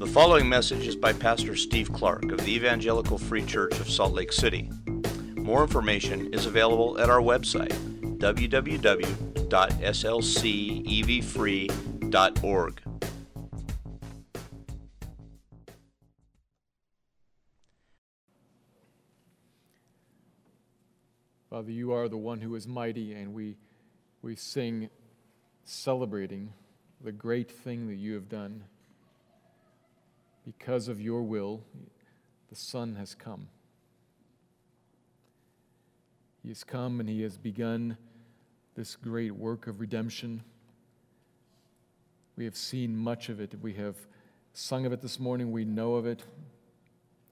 The following message is by Pastor Steve Clark of the Evangelical Free Church of Salt Lake City. More information is available at our website, www.slcevfree.org. Father, you are the one who is mighty, and we, we sing celebrating the great thing that you have done. Because of your will, the Son has come. He has come and he has begun this great work of redemption. We have seen much of it. We have sung of it this morning. We know of it.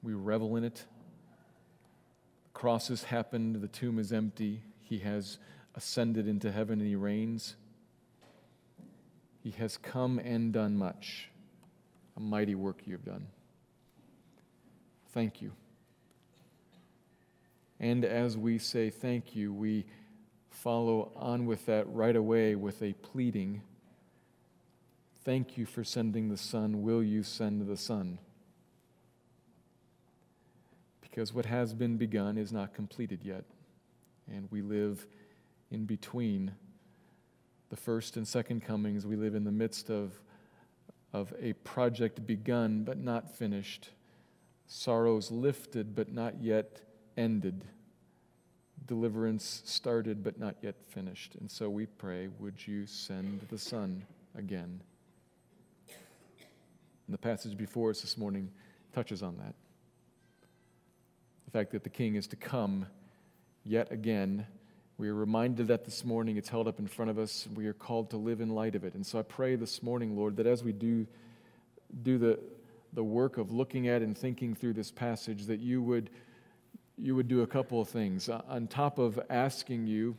We revel in it. The cross has happened. The tomb is empty. He has ascended into heaven and he reigns. He has come and done much. A mighty work you have done. Thank you. And as we say thank you, we follow on with that right away with a pleading. Thank you for sending the Son. Will you send the Son? Because what has been begun is not completed yet. And we live in between the first and second comings. We live in the midst of, of a project begun but not finished, sorrows lifted but not yet ended, deliverance started but not yet finished. And so we pray, would you send the Son again? And the passage before us this morning touches on that. The fact that the King is to come yet again we are reminded that this morning it's held up in front of us. We are called to live in light of it. And so I pray this morning, Lord, that as we do, do the, the work of looking at and thinking through this passage, that you would, you would do a couple of things. Uh, on top of asking you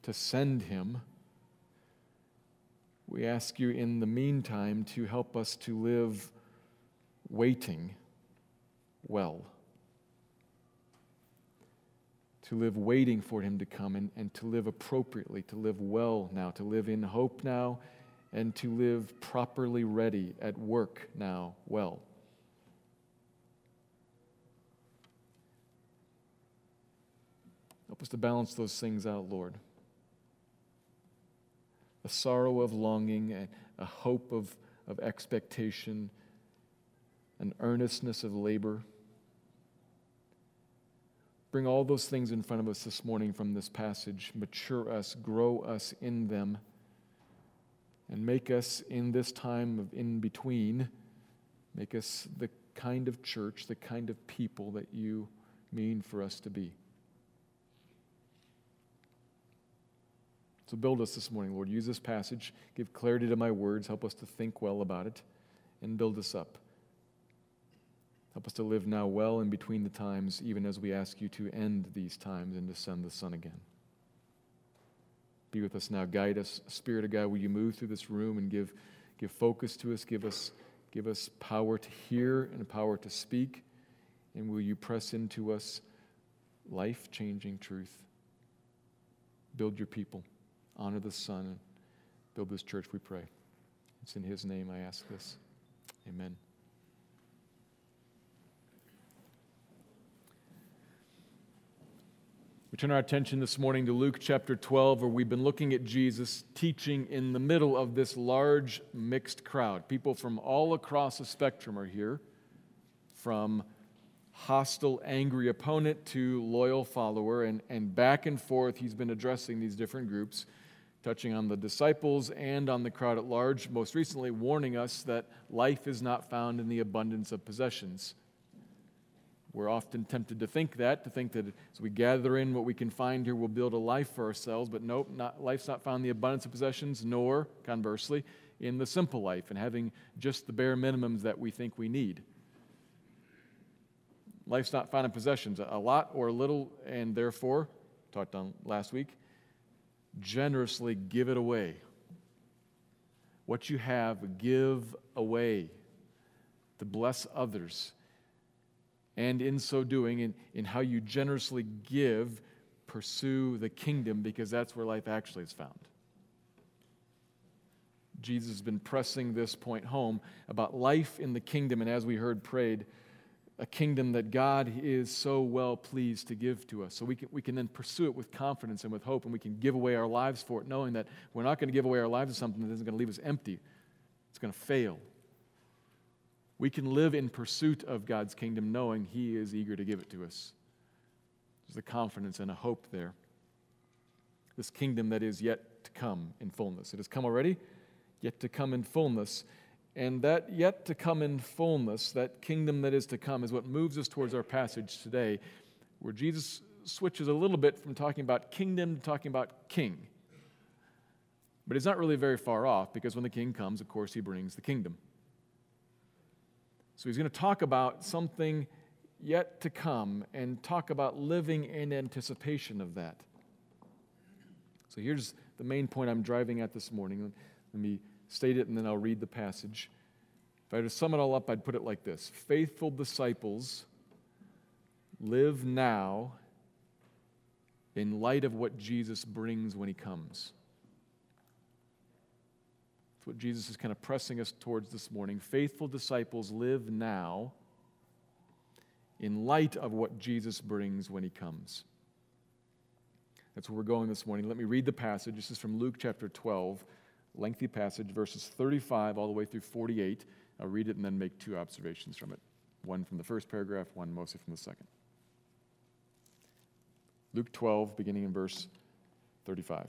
to send him, we ask you in the meantime to help us to live waiting well to live waiting for Him to come and, and to live appropriately, to live well now, to live in hope now, and to live properly ready at work now well. Help us to balance those things out, Lord. A sorrow of longing, a, hope of, of expectation, an earnestness of labor. Bring all those things in front of us this morning from this passage. Mature us, grow us in them, and make us in this time of in between, make us the kind of church, the kind of people that you mean for us to be. So build us this morning, Lord. Use this passage, give clarity to my words, help us to think well about it, and build us up. Help us to live now well in between the times, even as we ask you to end these times and to send the Son again. Be with us now. Guide us. Spirit of God, will you move through this room and give, give focus to us? Give us, give us power to hear and power to speak. And will you press into us life changing truth? Build your people. Honor the Son. Build this church, we pray. It's in His name I ask this. Amen. We turn our attention this morning to Luke chapter 12, where we've been looking at Jesus teaching in the middle of this large mixed crowd. People from all across the spectrum are here, from hostile, angry opponent to loyal follower, and, and back and forth, he's been addressing these different groups, touching on the disciples and on the crowd at large, most recently warning us that life is not found in the abundance of possessions we're often tempted to think that, to think that as we gather in what we can find here, we'll build a life for ourselves. But nope, not, life's not found in the abundance of possessions, nor, conversely, in the simple life and having just the bare minimums that we think we need. Life's not found in possessions, a lot or a little, and therefore, talked on last week, generously give it away. What you have, give away to bless others and in so doing, in, in how you generously give, pursue the kingdom because that's where life actually is found. Jesus has been pressing this point home about life in the kingdom, and as we heard prayed, a kingdom that God is so well pleased to give to us. So we can, we can then pursue it with confidence and with hope, and we can give away our lives for it, knowing that we're not going to give away our lives to something that isn't going to leave us empty. It's going to fail. We can live in pursuit of God's kingdom, knowing He is eager to give it to us. There's a confidence and a hope there. This kingdom that is yet to come in fullness. It has come already, yet to come in fullness. And that yet to come in fullness, that kingdom that is to come, is what moves us towards our passage today, where Jesus switches a little bit from talking about kingdom to talking about king. But he's not really very far off because when the king comes, of course, he brings the kingdom. So he's going to talk about something yet to come and talk about living in anticipation of that. So here's the main point I'm driving at this morning. Let me state it and then I'll read the passage. If I were to sum it all up, I'd put it like this Faithful disciples live now in light of what Jesus brings when he comes. What Jesus is kind of pressing us towards this morning. Faithful disciples live now in light of what Jesus brings when he comes. That's where we're going this morning. Let me read the passage. This is from Luke chapter 12 lengthy passage, verses 35 all the way through 48. I'll read it and then make two observations from it one from the first paragraph, one mostly from the second. Luke 12, beginning in verse 35.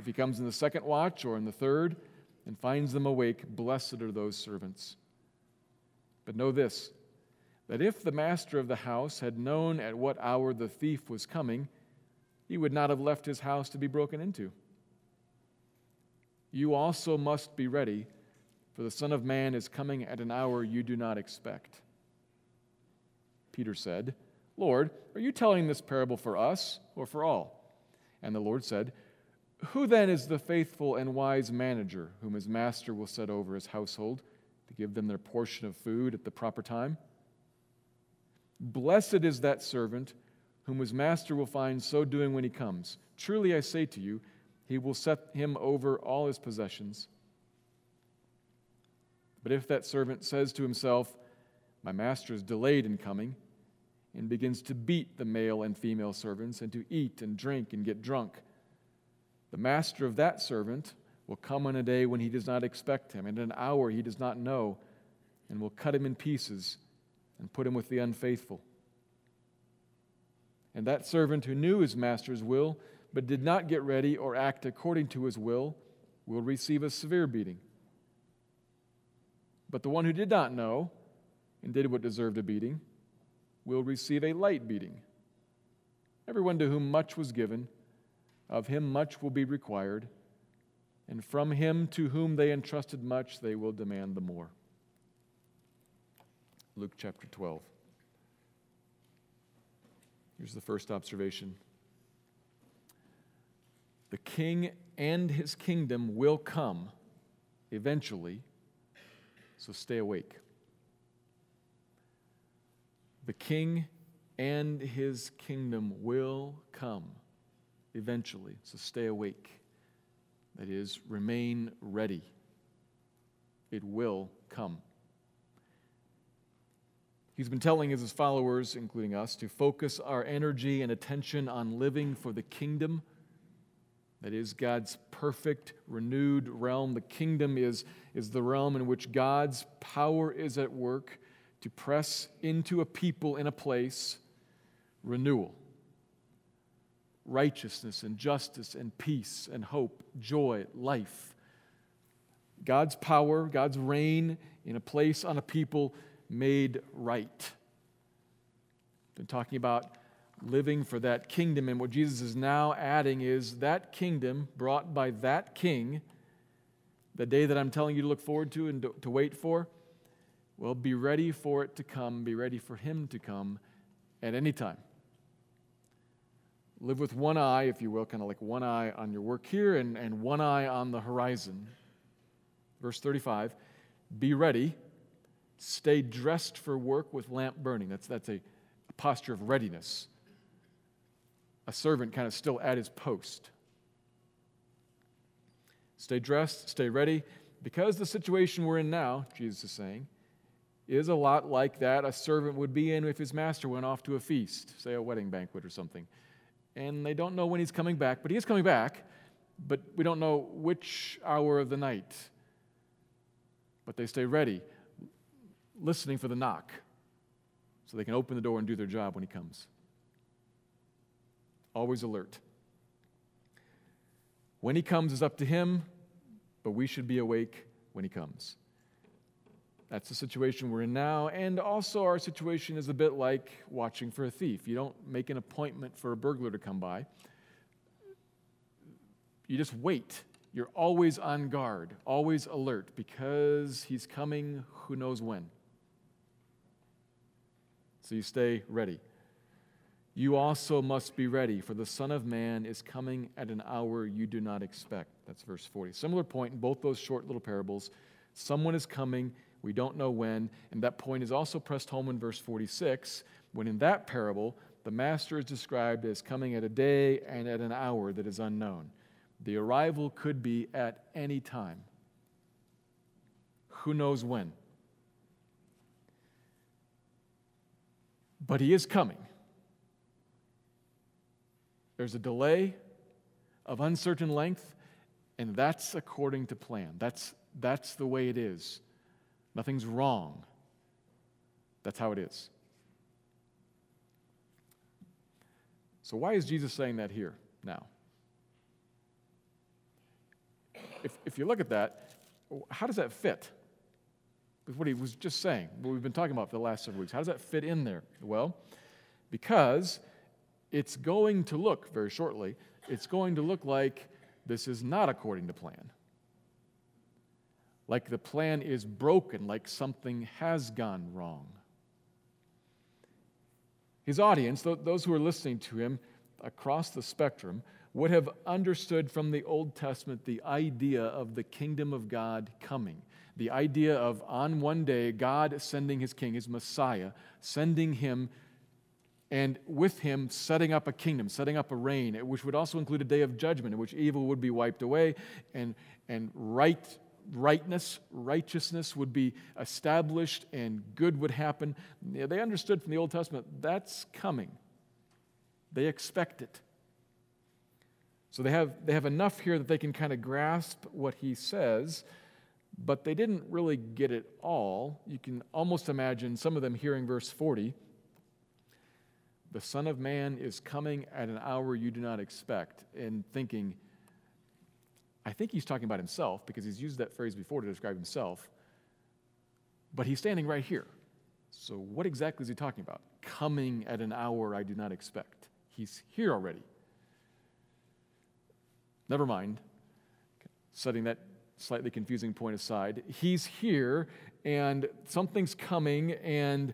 If he comes in the second watch or in the third and finds them awake, blessed are those servants. But know this that if the master of the house had known at what hour the thief was coming, he would not have left his house to be broken into you also must be ready, for the Son of Man is coming at an hour you do not expect. Peter said, Lord, are you telling this parable for us or for all? And the Lord said, Who then is the faithful and wise manager whom his master will set over his household to give them their portion of food at the proper time? Blessed is that servant whom his master will find so doing when he comes. Truly I say to you, he will set him over all his possessions. But if that servant says to himself, My master is delayed in coming, and begins to beat the male and female servants, and to eat and drink and get drunk, the master of that servant will come on a day when he does not expect him, in an hour he does not know, and will cut him in pieces and put him with the unfaithful. And that servant who knew his master's will but did not get ready or act according to his will will receive a severe beating. But the one who did not know and did what deserved a beating will receive a light beating. Everyone to whom much was given, of him much will be required, and from him to whom they entrusted much, they will demand the more. Luke chapter 12. Here's the first observation the king and his kingdom will come eventually, so stay awake. The king and his kingdom will come eventually, so stay awake. That is, remain ready. It will come. He's been telling his followers, including us, to focus our energy and attention on living for the kingdom that is God's perfect, renewed realm. The kingdom is, is the realm in which God's power is at work to press into a people in a place renewal, righteousness and justice and peace and hope, joy, life. God's power, God's reign in a place on a people made right. Been talking about living for that kingdom. And what Jesus is now adding is that kingdom brought by that king, the day that I'm telling you to look forward to and to, wait for. Well, be ready for it to come, be ready for him to come at any time. Live with one eye, if you will, kind of like one eye on your work here and, and one eye on the horizon. Verse 35 Be ready, stay dressed for work with lamp burning. That's, that's a, a posture of readiness. A servant kind of still at his post. Stay dressed, stay ready, because the situation we're in now, Jesus is saying, is a lot like that a servant would be in if his master went off to a feast, say a wedding banquet or something and they don't know when he's coming back, but he is coming back, but we don't know which hour of the night. But they stay ready, listening for the knock, so they can open the door and do their job when he comes. Always alert. When he comes is up to him, but we should be awake when he comes. That's the situation we're in now. And also, our situation is a bit like watching for a thief. You don't make an appointment for a burglar to come by, you just wait. You're always on guard, always alert, because he's coming who knows when. So you stay ready. You also must be ready, for the Son of Man is coming at an hour you do not expect. That's verse 40. Similar point in both those short little parables. Someone is coming we don't know when. And that point is also pressed home in verse 46, when in that parable, the master is described as coming at a day and at an hour that is unknown. The arrival could be at any time. Who knows when? But he is coming. There's a delay of uncertain length, and that's according to plan. That's, that's the way it is. Nothing's wrong. That's how it is. So, why is Jesus saying that here now? If, if you look at that, how does that fit with what he was just saying, what we've been talking about for the last several weeks? How does that fit in there? Well, because it's going to look, very shortly, it's going to look like this is not according to plan like the plan is broken, like something has gone wrong. His audience, those who are listening to him across the spectrum, would have understood from the Old Testament the idea of the kingdom of God coming. The idea of on one day, God sending his king, his Messiah, sending him and with him setting up a kingdom, setting up a reign, which would also include a day of judgment in which evil would be wiped away and, and right rightness, righteousness would be established and good would happen. They understood from the Old Testament that's coming. They expect it. So they have, they have enough here that they can kind of grasp what he says, but they didn't really get it all. You can almost imagine some of them hearing verse 40 The Son of Man is coming at an hour you do not expect, and thinking, I think he's talking about himself because he's used that phrase before to describe himself. But he's standing right here. So, what exactly is he talking about? Coming at an hour I do not expect. He's here already. Never mind. Setting that slightly confusing point aside, he's here and something's coming, and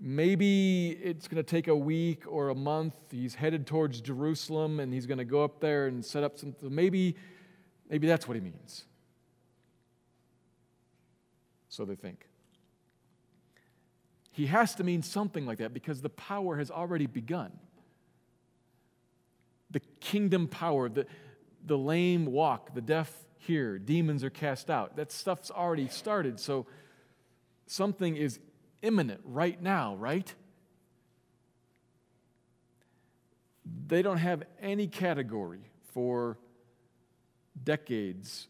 maybe it's going to take a week or a month. He's headed towards Jerusalem and he's going to go up there and set up some. Maybe Maybe that's what he means. So they think. He has to mean something like that because the power has already begun. The kingdom power, the, the lame walk, the deaf hear, demons are cast out. That stuff's already started. So something is imminent right now, right? They don't have any category for decades,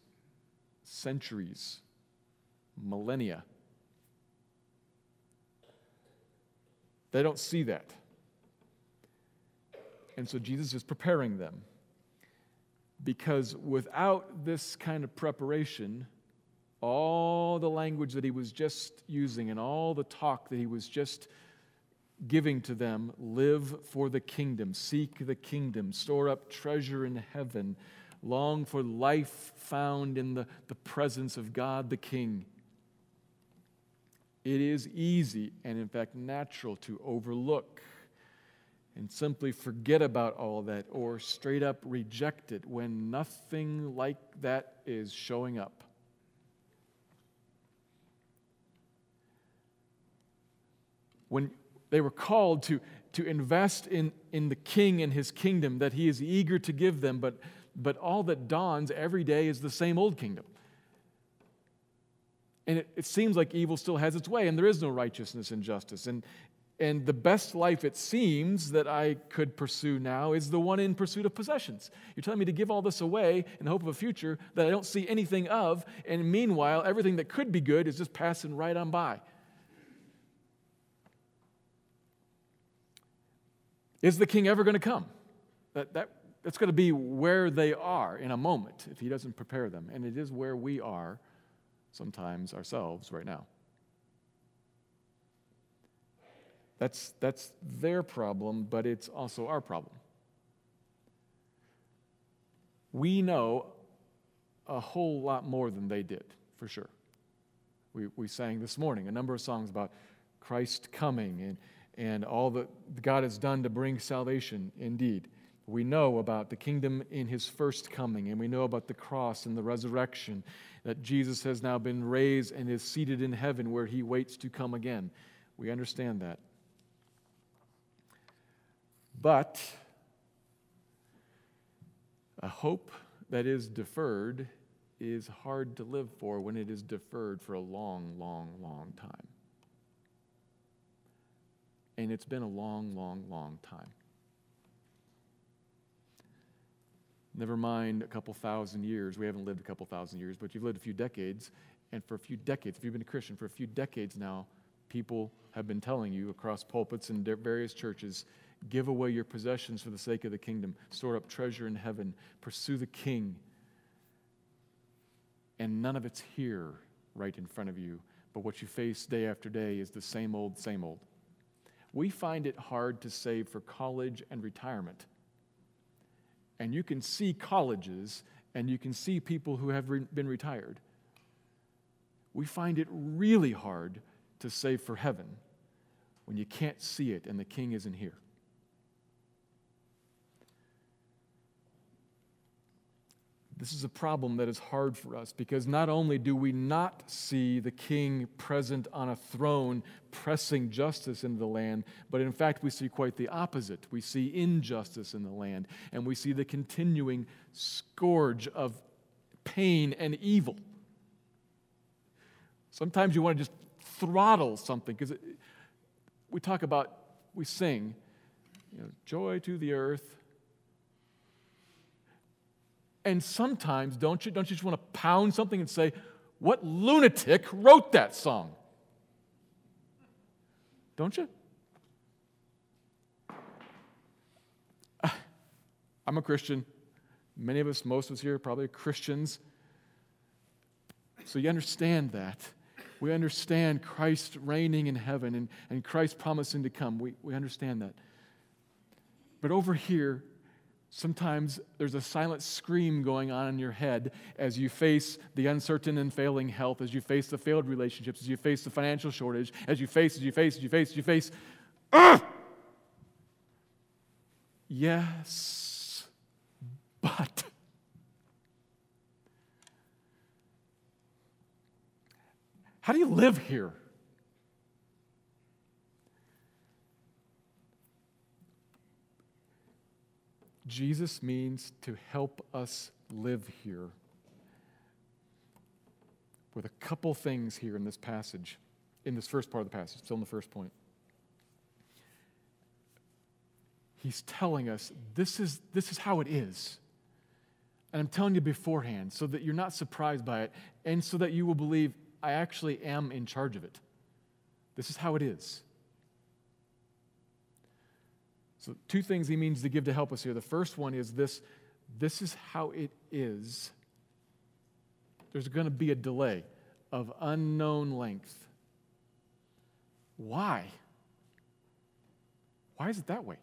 centuries, millennia. They don't see that. And so Jesus is preparing them. Because without this kind of preparation, all the language that he was just using and all the talk that he was just giving to them live for the kingdom, seek the kingdom, store up treasure in heaven, long for life found in the, the presence of God the King. It is easy and, in fact, natural to overlook and simply forget about all that or straight up reject it when nothing like that is showing up. When they were called to, to invest in, in the king and his kingdom that he is eager to give them, but, but all that dawns every day is the same old kingdom. And it, it seems like evil still has its way, and there is no righteousness and justice. And, and the best life it seems that I could pursue now is the one in pursuit of possessions. You're telling me to give all this away in the hope of a future that I don't see anything of, and meanwhile, everything that could be good is just passing right on by. Is the king ever going to come? That, that, that's going to be where they are in a moment if he doesn't prepare them. And it is where we are sometimes ourselves right now. That's, that's their problem, but it's also our problem. We know a whole lot more than they did, for sure. We, we sang this morning a number of songs about Christ coming and and all that God has done to bring salvation, indeed. We know about the kingdom in his first coming, and we know about the cross and the resurrection, that Jesus has now been raised and is seated in heaven where he waits to come again. We understand that. But a hope that is deferred is hard to live for when it is deferred for a long, long, long time. And it's been a long, long, long time. Never mind a couple thousand years. We haven't lived a couple thousand years, but you've lived a few decades. And for a few decades, if you've been a Christian for a few decades now, people have been telling you across pulpits and various churches give away your possessions for the sake of the kingdom, store up treasure in heaven, pursue the king. And none of it's here right in front of you, but what you face day after day is the same old, same old we find it hard to save for college and retirement. And you can see colleges and you can see people who have re- been retired. We find it really hard to save for heaven when you can't see it and the king isn't here. This is a problem that is hard for us because not only do we not see the king present on a throne pressing justice into the land, but in fact we see quite the opposite. We see injustice in the land and we see the continuing scourge of pain and evil. Sometimes you want to just throttle something because we talk about, we sing, you know, joy to the earth and sometimes, don't you, don't you just want to pound something and say, What lunatic wrote that song? Don't you? I'm a Christian. Many of us, most of us here, probably Christians. So you understand that. We understand Christ reigning in heaven and, and Christ promising to come. We, we understand that. But over here, Sometimes there's a silent scream going on in your head as you face the uncertain and failing health, as you face the failed relationships, as you face the financial shortage, as you face, as you face, as you face, as you face. Ah! Yes, but. How do you live here? Jesus means to help us live here. With a couple things here in this passage, in this first part of the passage, still in the first point. He's telling us this is, this is how it is. And I'm telling you beforehand so that you're not surprised by it and so that you will believe I actually am in charge of it. This is how it is. So, two things he means to give to help us here. The first one is this this is how it is. There's going to be a delay of unknown length. Why? Why is it that way?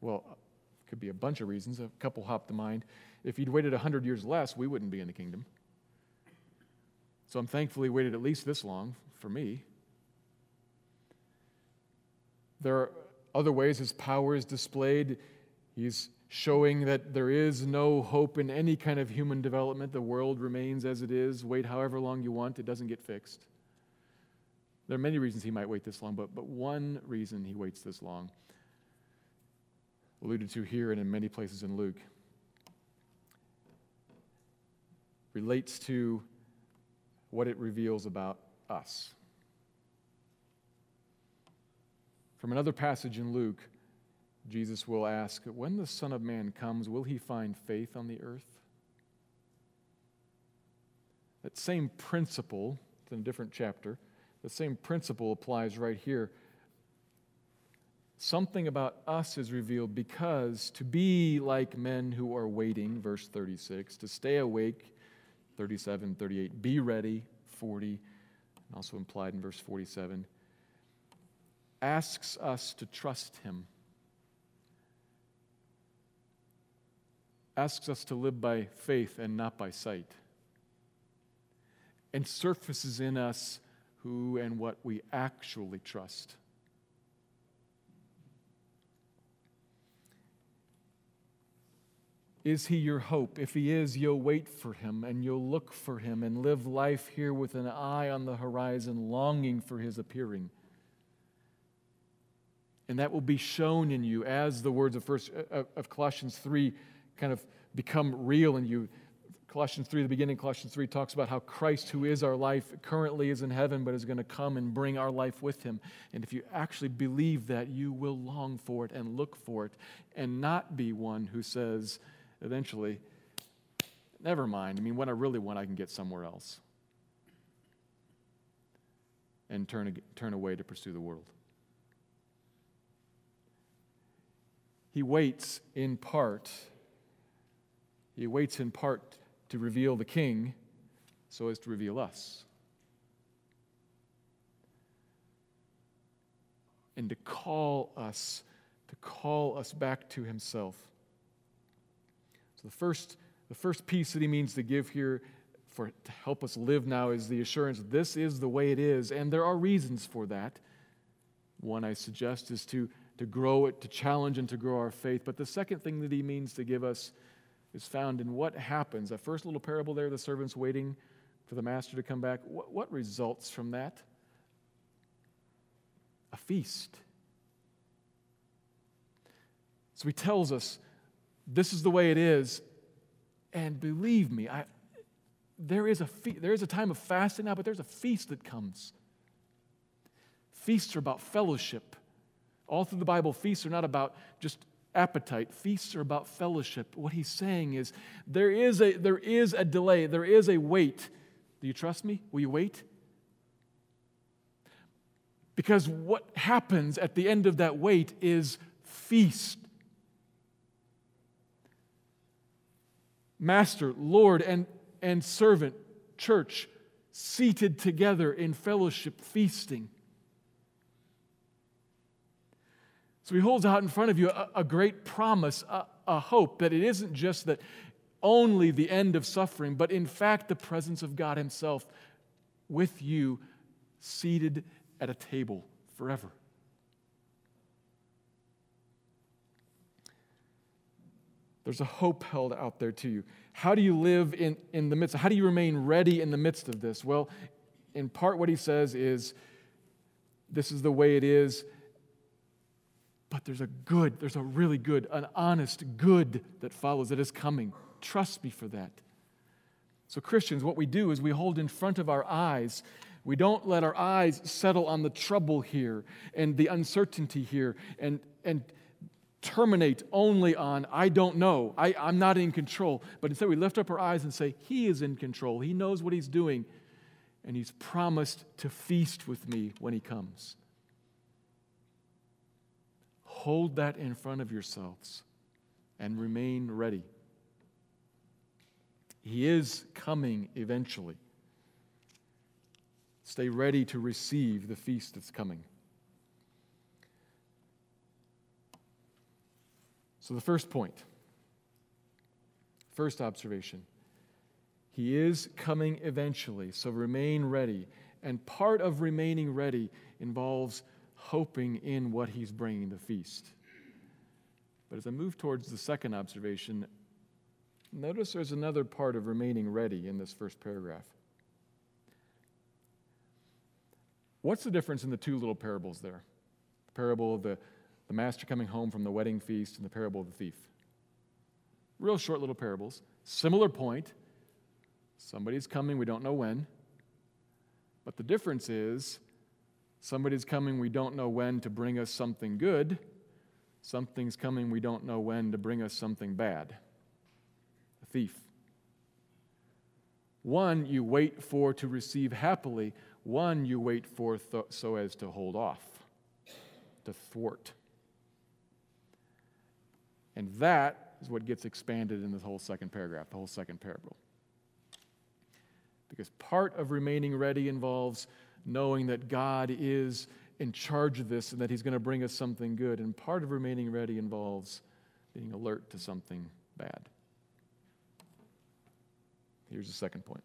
Well, it could be a bunch of reasons. A couple hop to mind. If you'd waited 100 years less, we wouldn't be in the kingdom. So I'm thankfully waited at least this long for me. There other ways his power is displayed. He's showing that there is no hope in any kind of human development. The world remains as it is. Wait however long you want, it doesn't get fixed. There are many reasons he might wait this long, but, but one reason he waits this long, alluded to here and in many places in Luke, relates to what it reveals about us. From another passage in Luke, Jesus will ask, When the Son of Man comes, will he find faith on the earth? That same principle, it's in a different chapter, the same principle applies right here. Something about us is revealed because to be like men who are waiting, verse 36, to stay awake, 37, 38, be ready, 40, also implied in verse 47, asks us to trust him. Asks us to live by faith and not by sight. And surfaces in us who and what we actually trust. Is he your hope? If he is, you'll wait for him and you'll look for him and live life here with an eye on the horizon, longing for his appearing. And that will be shown in you as the words of, first, uh, of Colossians 3 kind of become real in you. Colossians 3, the beginning Colossians 3 talks about how Christ, who is our life, currently is in heaven, but is going to come and bring our life with him. And if you actually believe that, you will long for it and look for it and not be one who says, eventually, never mind. I mean, what I really want, I can get somewhere else. And turn, turn away to pursue the world. He waits in part. He waits in part to reveal the king so as to reveal us. And to call us, to call us back to himself. So the first, the first piece that he means to give here for to help us live now is the assurance this is the way it is, and there are reasons for that. One I suggest is to, to grow it, to challenge and to grow our faith. But the second thing that he means to give us is found in what happens. That first little parable there, the servants waiting for the master to come back. What, what results from that? A feast. So he tells us this is the way it is. And believe me, I, there, is a fe- there is a time of fasting now, but there's a feast that comes. Feasts are about fellowship. All through the Bible, feasts are not about just appetite. Feasts are about fellowship. What he's saying is there is a, there is a delay, there is a wait. Do you trust me? Will you wait? Because what happens at the end of that wait is feast. master, Lord, and, and servant, church, seated together in fellowship, feasting. So he holds out in front of you a, a great promise, a, a hope that it isn't just that only the end of suffering, but in fact the presence of God Himself with you, seated at a table forever. There's a hope held out there to you. How do you live in, in the midst? How do you remain ready in the midst of this? Well, in part, what he says is this is the way it is, but there's a good, there's a really good, an honest good that follows that is coming. Trust me for that. So, Christians, what we do is we hold in front of our eyes we don't let our eyes settle on the trouble here and the uncertainty here and, and terminate only on, I don't know, I, I'm not in control. But instead, we lift up our eyes and say, He is in control. He knows what He's doing, and He's promised to feast with me when He comes. Hold that in front of yourselves and remain ready. He is coming eventually. Stay ready to receive the feast that's coming. So, the first point, first observation, he is coming eventually, so remain ready. And part of remaining ready involves hoping in what he's bringing the feast. But as I move towards the second observation, notice there's another part of remaining ready in this first paragraph. What's the difference in the two little parables there? The parable of the, the master coming home from the wedding feast and the parable of the thief. Real short little parables. Similar point. Somebody's coming, we don't know when. But the difference is somebody's coming, we don't know when to bring us something good. Something's coming, we don't know when to bring us something bad. A thief. One you wait for to receive happily, one you wait for th- so as to hold off, to thwart. And that is what gets expanded in this whole second paragraph, the whole second parable. Because part of remaining ready involves knowing that God is in charge of this and that He's going to bring us something good. And part of remaining ready involves being alert to something bad. Here's the second point.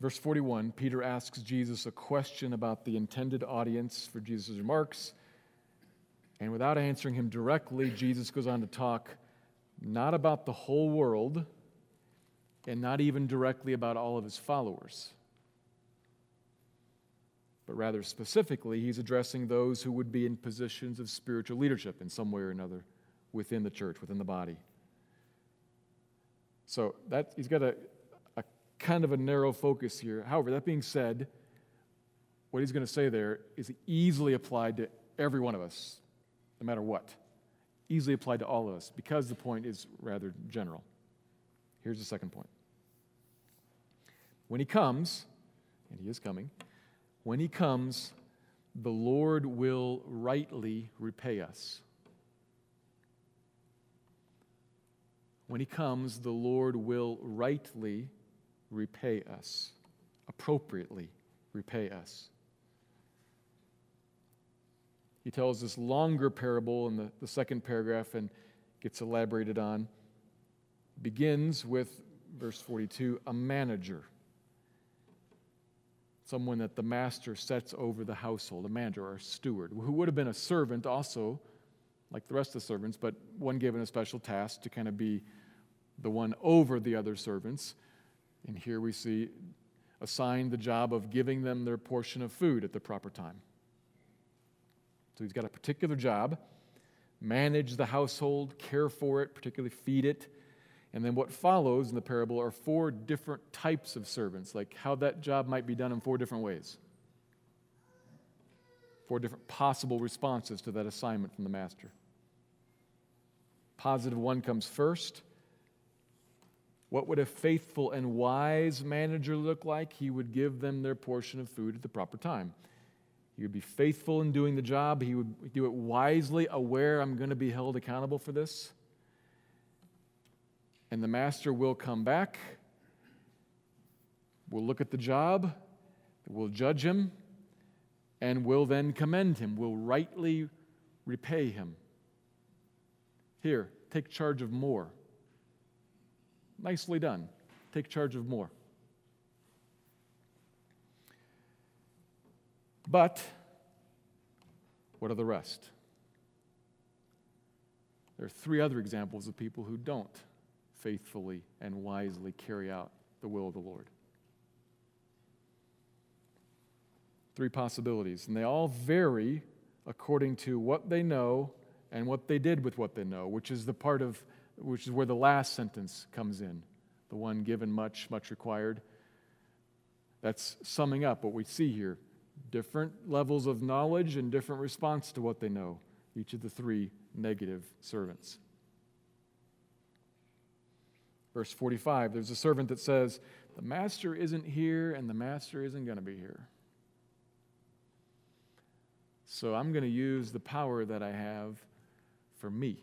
Verse 41, Peter asks Jesus a question about the intended audience for Jesus' remarks. And without answering him directly, Jesus goes on to talk not about the whole world and not even directly about all of his followers. But rather specifically, he's addressing those who would be in positions of spiritual leadership in some way or another within the church, within the body. So that he's got a, a kind of a narrow focus here. However, that being said, what he's going to say there is easily applied to every one of us, no matter what. Easily applied to all of us because the point is rather general. Here's the second point. When he comes, and he is coming, when he comes, the Lord will rightly repay us. When he comes, the Lord will rightly repay us, appropriately repay us. He tells this longer parable in the, the second paragraph and gets elaborated on. Begins with verse 42 a manager, someone that the master sets over the household, a manager or a steward, who would have been a servant also, like the rest of the servants, but one given a special task to kind of be the one over the other servants. And here we see assigned the job of giving them their portion of food at the proper time. So he's got a particular job manage the household, care for it, particularly feed it. And then what follows in the parable are four different types of servants, like how that job might be done in four different ways. Four different possible responses to that assignment from the master. Positive one comes first. What would a faithful and wise manager look like? He would give them their portion of food at the proper time. He would be faithful in doing the job. He would do it wisely, aware I'm going to be held accountable for this. And the master will come back. We'll look at the job. We'll judge him. And we'll then commend him. We'll rightly repay him. Here, take charge of more. Nicely done. Take charge of more. But what are the rest? There are three other examples of people who don't faithfully and wisely carry out the will of the Lord. Three possibilities, and they all vary according to what they know and what they did with what they know, which is the part of which is where the last sentence comes in. The one given much, much required. That's summing up what we see here different levels of knowledge and different response to what they know, each of the three negative servants. Verse 45 there's a servant that says, The master isn't here and the master isn't going to be here. So I'm going to use the power that I have for me.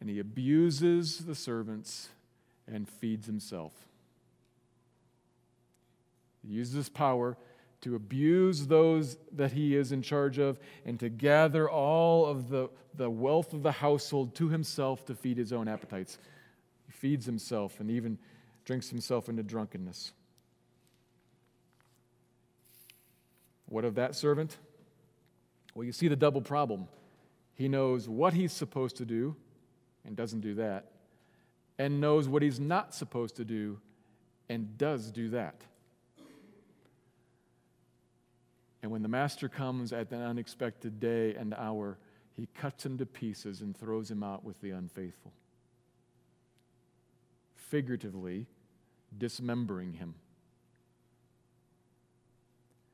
And he abuses the servants and feeds himself. He uses his power to abuse those that he is in charge of, and to gather all of the, the wealth of the household to himself to feed his own appetites. He feeds himself and even drinks himself into drunkenness. What of that servant? Well, you see the double problem. He knows what he's supposed to do and doesn't do that, and knows what he's not supposed to do and does do that. And when the master comes at an unexpected day and hour, he cuts him to pieces and throws him out with the unfaithful. Figuratively, dismembering him.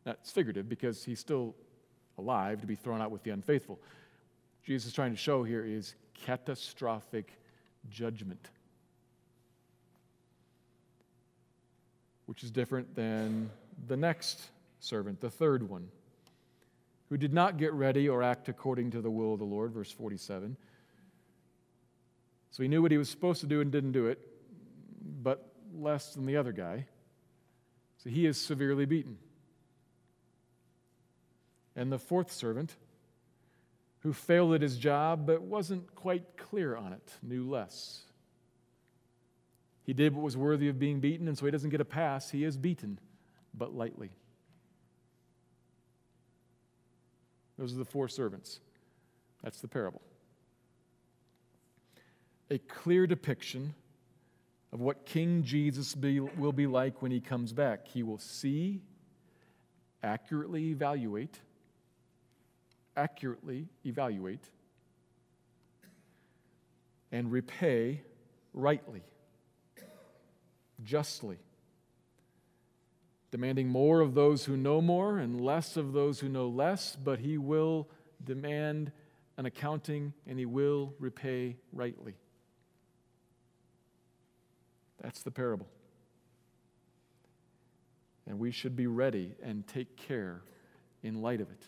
That's figurative because he's still alive to be thrown out with the unfaithful. Jesus is trying to show here is catastrophic judgment, which is different than the next servant, the third one, who did not get ready or act according to the will of the Lord, verse 47. So he knew what he was supposed to do and didn't do it, but less than the other guy. So he is severely beaten. And the fourth servant, who failed at his job but wasn't quite clear on it, knew less. He did what was worthy of being beaten, and so he doesn't get a pass. He is beaten, but lightly. Those are the four servants. That's the parable. A clear depiction of what King Jesus be, will be like when he comes back. He will see, accurately evaluate, accurately evaluate, and repay rightly, justly demanding more of those who know more and less of those who know less, but he will demand an accounting and he will repay rightly. That's the parable. And we should be ready and take care in light of it.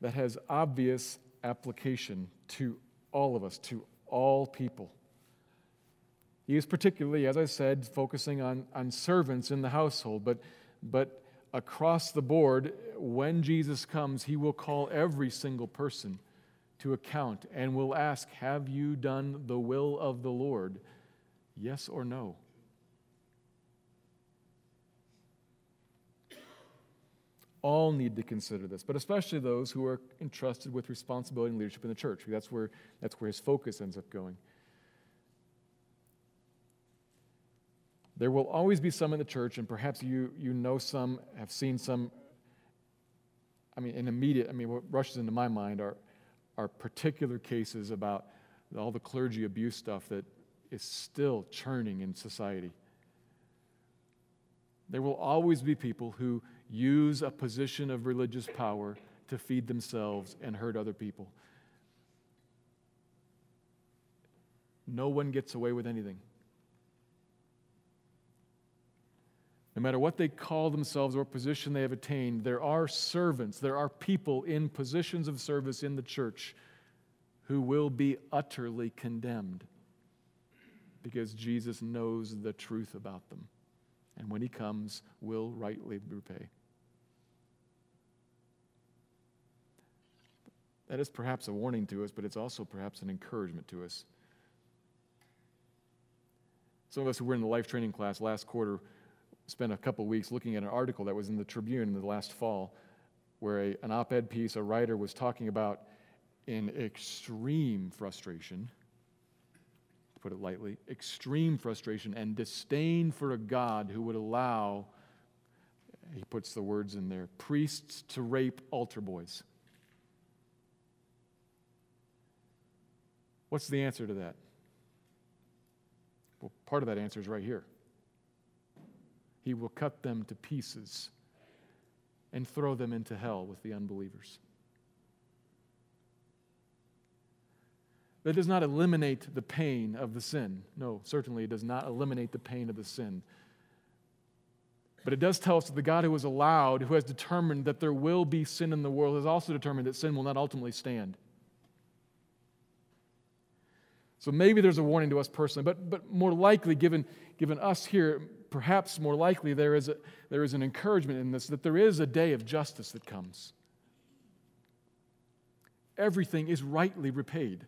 That has obvious application to all of us, to all people. He is particularly, as I said, focusing on, on servants in the household, but, but across the board, when Jesus comes, he will call every single person to account and will ask, Have you done the will of the Lord? Yes or no? All need to consider this, but especially those who are entrusted with responsibility and leadership in the church. That's where, that's where his focus ends up going. There will always be some in the church, and perhaps you, you know some, have seen some. I mean, in immediate, I mean, what rushes into my mind are, are particular cases about all the clergy abuse stuff that is still churning in society. There will always be people who use a position of religious power to feed themselves and hurt other people. No one gets away with anything. No matter what they call themselves or position they have attained, there are servants, there are people in positions of service in the church who will be utterly condemned because Jesus knows the truth about them. And when he comes, will rightly repay. That is perhaps a warning to us, but it's also perhaps an encouragement to us. Some of us who were in the life training class last quarter spent a couple weeks looking at an article that was in the Tribune in the last fall, where a, an op ed piece, a writer was talking about in extreme frustration, to put it lightly, extreme frustration and disdain for a God who would allow, he puts the words in there, priests to rape altar boys. What's the answer to that? Well, part of that answer is right here he will cut them to pieces and throw them into hell with the unbelievers. That does not eliminate the pain of the sin. No, certainly it does not eliminate the pain of the sin. But it does tell us that the God who has allowed, who has determined that there will be sin in the world, has also determined that sin will not ultimately stand. So maybe there's a warning to us personally, but, but more likely, given, given us here perhaps more likely there is, a, there is an encouragement in this that there is a day of justice that comes. Everything is rightly repaid.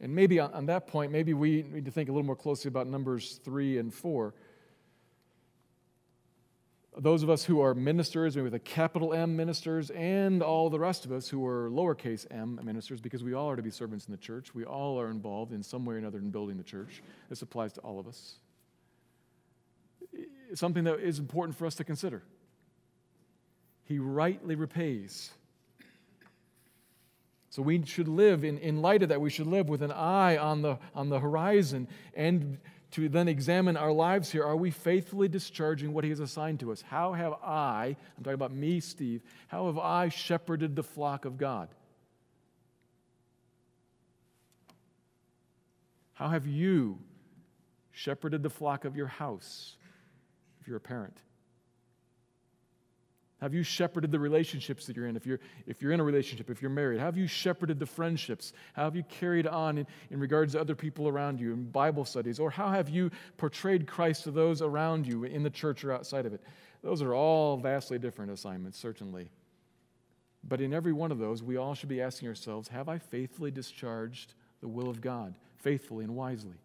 And maybe on, on that point, maybe we need to think a little more closely about Numbers 3 and 4 those of us who are ministers, maybe with a capital M ministers, and all the rest of us who are lowercase m ministers, because we all are to be servants in the church. We all are involved in some way or another in building the church. This applies to all of us. It's something that is important for us to consider. He rightly repays. So we should live, in, in light of that, we should live with an eye on the, on the horizon and to then examine our lives here. Are we faithfully discharging what He has assigned to us? How have I, I'm talking about me, Steve, how have I shepherded the flock of God? How have you shepherded the flock of your house if you're a parent? Have you shepherded the relationships that you're in? If you're, if you're in a relationship, if you're married, have you shepherded the friendships? How have you carried on in, in regards to other people around you in Bible studies? Or how have you portrayed Christ to those around you in the church or outside of it? Those are all vastly different assignments, certainly. But in every one of those, we all should be asking ourselves Have I faithfully discharged the will of God, faithfully and wisely?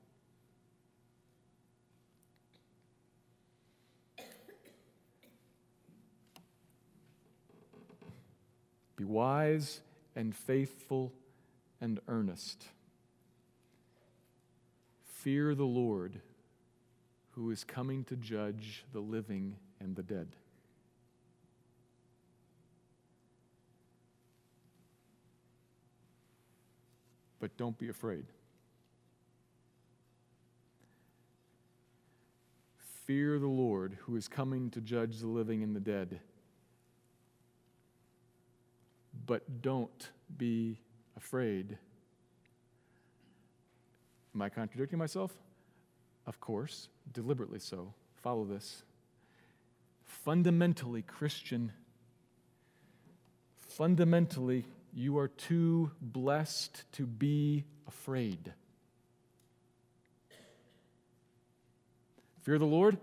Be wise and faithful and earnest. Fear the Lord who is coming to judge the living and the dead. But don't be afraid. Fear the Lord who is coming to judge the living and the dead but don't be afraid. Am I contradicting myself? Of course, deliberately so. Follow this. Fundamentally Christian, fundamentally, you are too blessed to be afraid. Fear the Lord?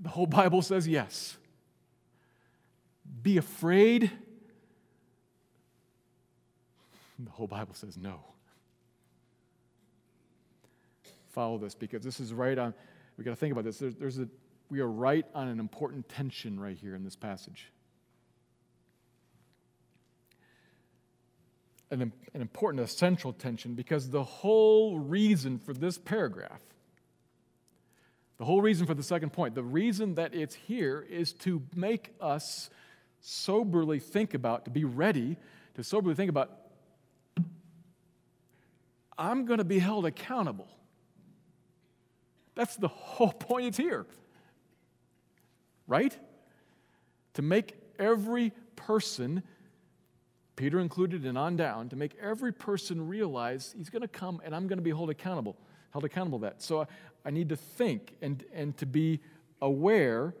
The whole Bible says yes. Be afraid? The whole Bible says no. Follow this because this is right on, we got to think about this. There's, there's a, we are right on an important tension right here in this passage. An, an important, a central tension because the whole reason for this paragraph, the whole reason for the second point, the reason that it's here is to make us soberly think about, to be ready to soberly think about I'm going to be held accountable. That's the whole point, it's here. Right? To make every person, Peter included and on down, to make every person realize he's going to come and I'm going to be held accountable, held accountable that. So I, I need to think and, and to be aware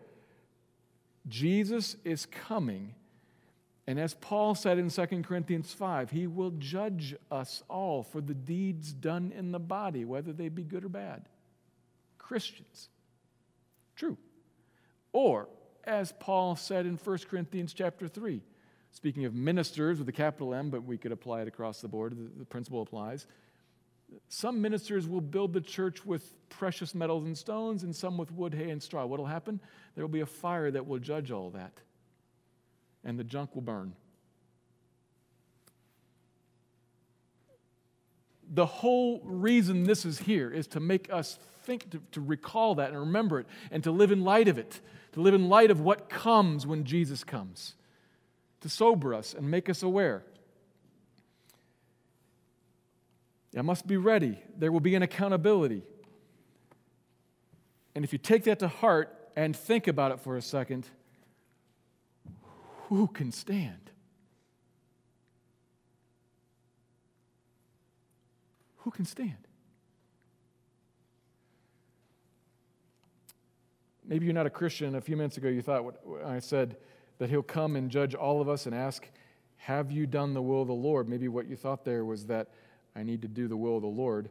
Jesus is coming and as Paul said in 2 Corinthians 5, he will judge us all for the deeds done in the body, whether they be good or bad. Christians. True. Or, as Paul said in 1 Corinthians chapter 3, speaking of ministers with a capital M, but we could apply it across the board, the, principle applies. Some ministers will build the church with precious metals and stones, and some with wood, hay, and straw. What will happen? There will be a fire that will judge all that and the junk will burn. The whole reason this is here is to make us think, to, to recall that and remember it, and to live in light of it, to live in light of what comes when Jesus comes, to sober us and make us aware. I must be ready. There will be an accountability. And if you take that to heart and think about it for a second, who can stand? Who can stand? Maybe you're not a Christian. A few minutes ago, you thought what I said that he'll come and judge all of us and ask, Have you done the will of the Lord? Maybe what you thought there was that I need to do the will of the Lord.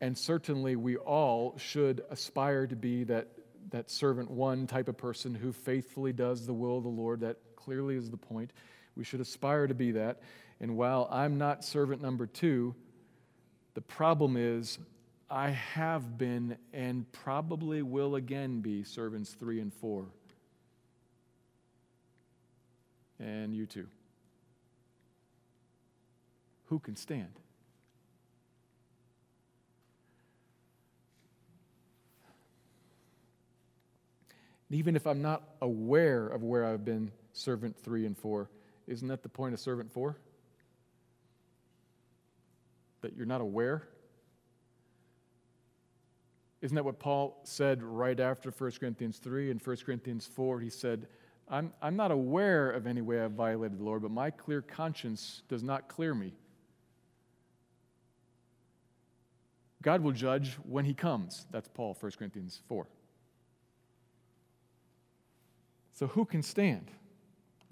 And certainly we all should aspire to be that, that servant one type of person who faithfully does the will of the Lord. That clearly is the point. We should aspire to be that. And while I'm not servant number two, the problem is I have been and probably will again be servants three and four. And you too. Who can stand? even if I'm not aware of where I've been servant three and four, isn't that the point of servant four? That you're not aware? Isn't that what Paul said right after 1 Corinthians 3 and 1 Corinthians 4? He said, I'm, I'm not aware of any way I've violated the Lord, but my clear conscience does not clear me. God will judge when he comes. That's Paul, 1 Corinthians 4. So, who can stand?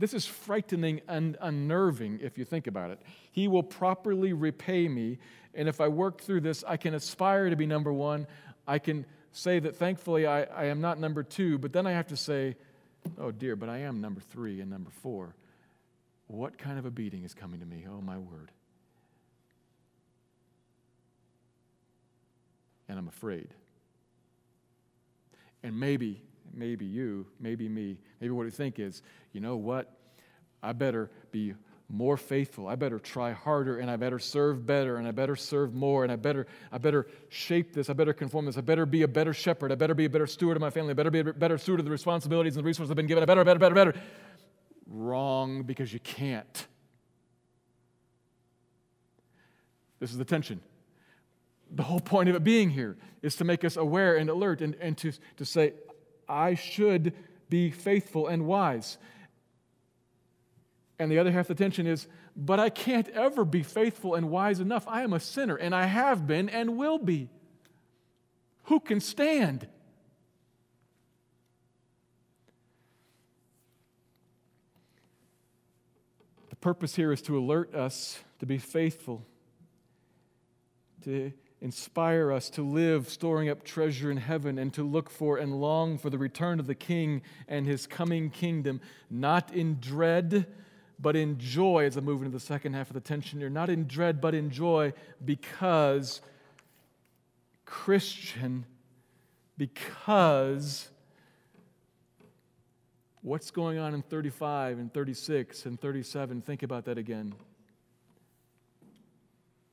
This is frightening and unnerving if you think about it. He will properly repay me, and if I work through this, I can aspire to be number one. I can say that thankfully I, I am not number two, but then I have to say, oh dear, but I am number three and number four. What kind of a beating is coming to me? Oh, my word. And I'm afraid. And maybe maybe you, maybe me, maybe what you think is, you know what? I better be more faithful. I better try harder and I better serve better and I better serve more and I better I better shape this. I better conform this. I better be a better shepherd. I better be a better steward of my family. I better be a better steward of the responsibilities and the resources I've been given. I better, better, better, better. Wrong because you can't. This is the tension. The whole point of it being here is to make us aware and alert and, and to, to say, I should be faithful and wise. And the other half of the tension is, but I can't ever be faithful and wise enough. I am a sinner, and I have been and will be. Who can stand? The purpose here is to alert us to be faithful, to inspire us to live storing up treasure in heaven and to look for and long for the return of the King and his coming kingdom, not in dread, but in joy, as I move into the second half of the tension here. Not in dread, but in joy, because, Christian, because what's going on in 35 and 36 and 37, think about that again.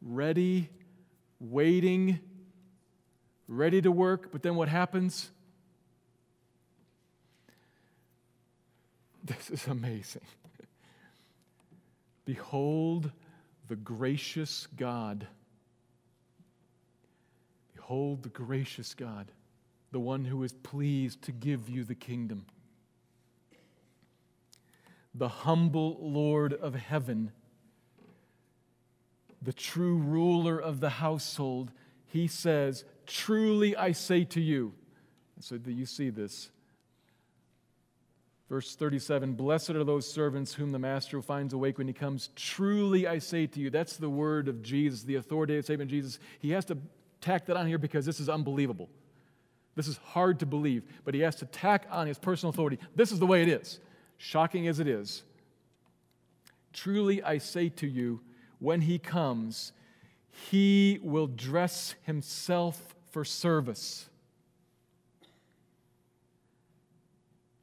Ready waiting, ready to work, but then what happens? This is amazing. Behold the gracious God. Behold the gracious God, the one who is pleased to give you the kingdom. The humble Lord of heaven the true ruler of the household, he says, Truly I say to you. So that you see this. Verse 37 Blessed are those servants whom the master finds awake when he comes. Truly I say to you. That's the word of Jesus, the authoritative statement of Jesus. He has to tack that on here because this is unbelievable. This is hard to believe, but he has to tack on his personal authority. This is the way it is, shocking as it is. Truly I say to you, when he comes, he will dress himself for service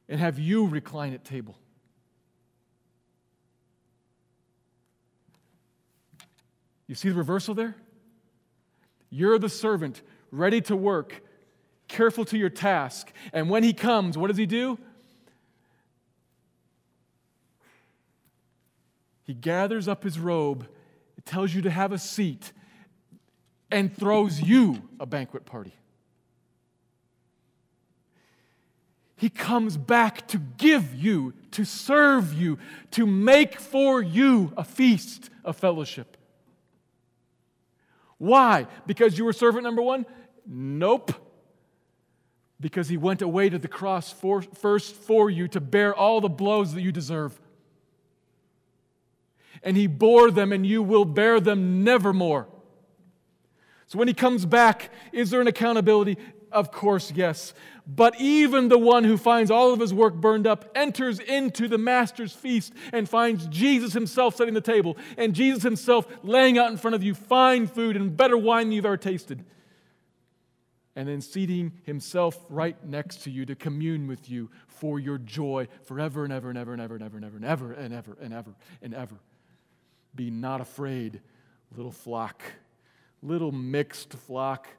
and have you recline at table. You see the reversal there? You're the servant, ready to work, careful to your task. And when he comes, what does he do? He gathers up his robe tells you to have a seat, and throws you a banquet party. He comes back to give you, to serve you, to make for you a feast of fellowship. Why? Because you were servant number one? Nope. Because he went away to the cross for, first for you to bear all the blows that you deserve and he bore them, and you will bear them nevermore. So when he comes back, is there an accountability? Of course, yes. But even the one who finds all of his work burned up enters into the master's feast and finds Jesus himself setting the table and Jesus himself laying out in front of you fine food and better wine than you've ever tasted. And then seating himself right next to you to commune with you for your joy forever and ever and ever and ever and ever and ever and ever and ever and ever and ever. Be not afraid, little flock, little mixed flock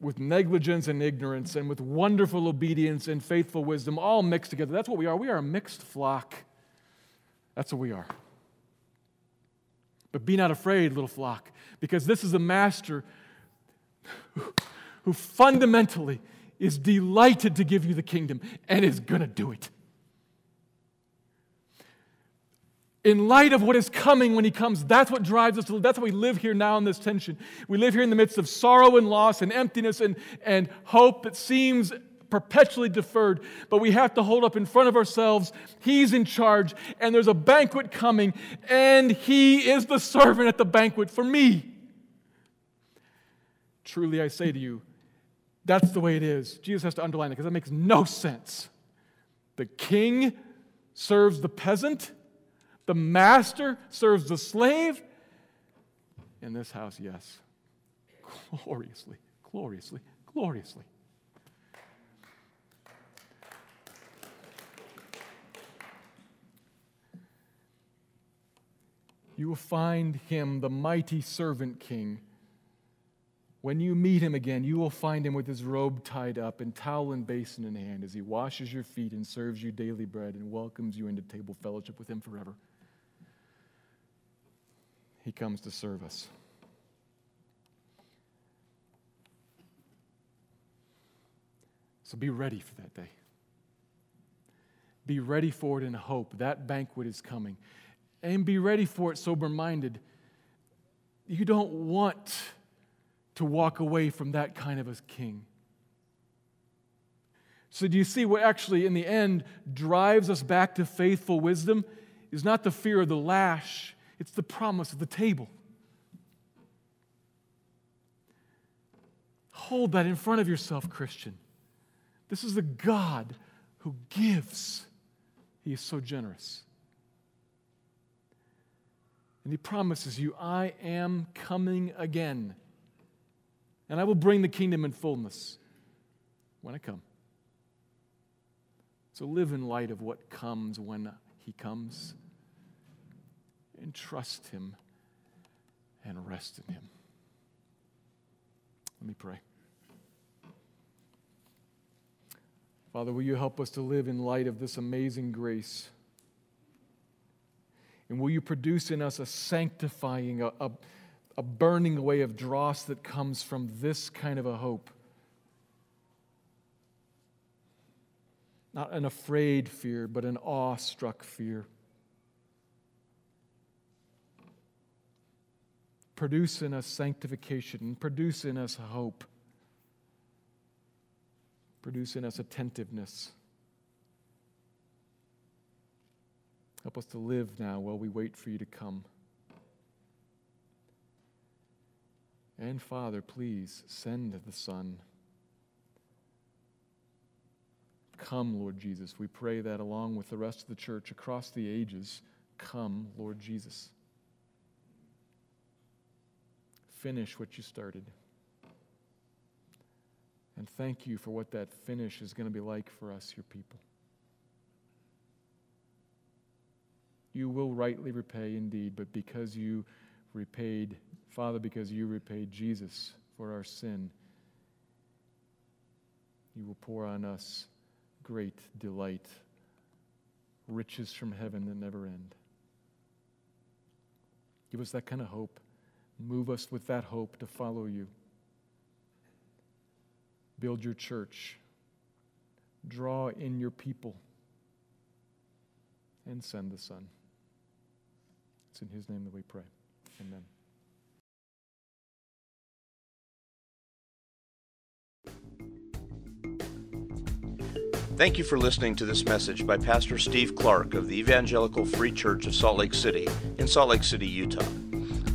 with negligence and ignorance and with wonderful obedience and faithful wisdom all mixed together. That's what we are. We are a mixed flock. That's what we are. But be not afraid, little flock, because this is a master who fundamentally is delighted to give you the kingdom and is going to do it. In light of what is coming when he comes, that's what drives us. To, live. that's why we live here now in this tension. We live here in the midst of sorrow and loss and emptiness and, and hope that seems perpetually deferred, but we have to hold up in front of ourselves. He's in charge, and there's a banquet coming, and He is the servant at the banquet for me. Truly, I say to you, that's the way it is. Jesus has to underline it because that makes no sense. The king serves the peasant the master serves the slave. In this house, yes. Gloriously, gloriously, gloriously. You will find him, the mighty servant king. When you meet him again, you will find him with his robe tied up and towel and basin in hand as he washes your feet and serves you daily bread and welcomes you into table fellowship with him forever. He comes to serve us. So be ready for that day. Be ready for it in hope. That banquet is coming. And be ready for it sober minded. You don't want to walk away from that kind of a king. So, do you see what actually, in the end, drives us back to faithful wisdom? Is not the fear of the lash, it's the promise of the table. Hold that in front of yourself, Christian. This is the God who gives. He is so generous. And He promises you, I am coming again. And I will bring the kingdom in fullness when I come. So live in light of what comes when He comes and trust Him and rest in Him. Let me pray. Father, will you help us to live in light of this amazing grace? And will you produce in us a sanctifying, a, a, a, burning away of dross that comes from this kind of a hope? Not an afraid fear, but an awe-struck fear. Produce in us sanctification, produce in us hope, produce in us attentiveness. Help us to live now while we wait for you to come. And Father, please send the Son. Come, Lord Jesus. We pray that along with the rest of the church across the ages, come, Lord Jesus finish what you started. And thank you for what that finish is going to be like for us, your people. You will rightly repay indeed, but because you repaid, Father, because you repaid Jesus for our sin, you will pour on us great delight, riches from heaven that never end. Give us that kind of hope. Move us with that hope to follow you. Build your church. Draw in your people. And send the Son. It's in His name that we pray. Amen. Thank you for listening to this message by Pastor Steve Clark of the Evangelical Free Church of Salt Lake City in Salt Lake City, Utah.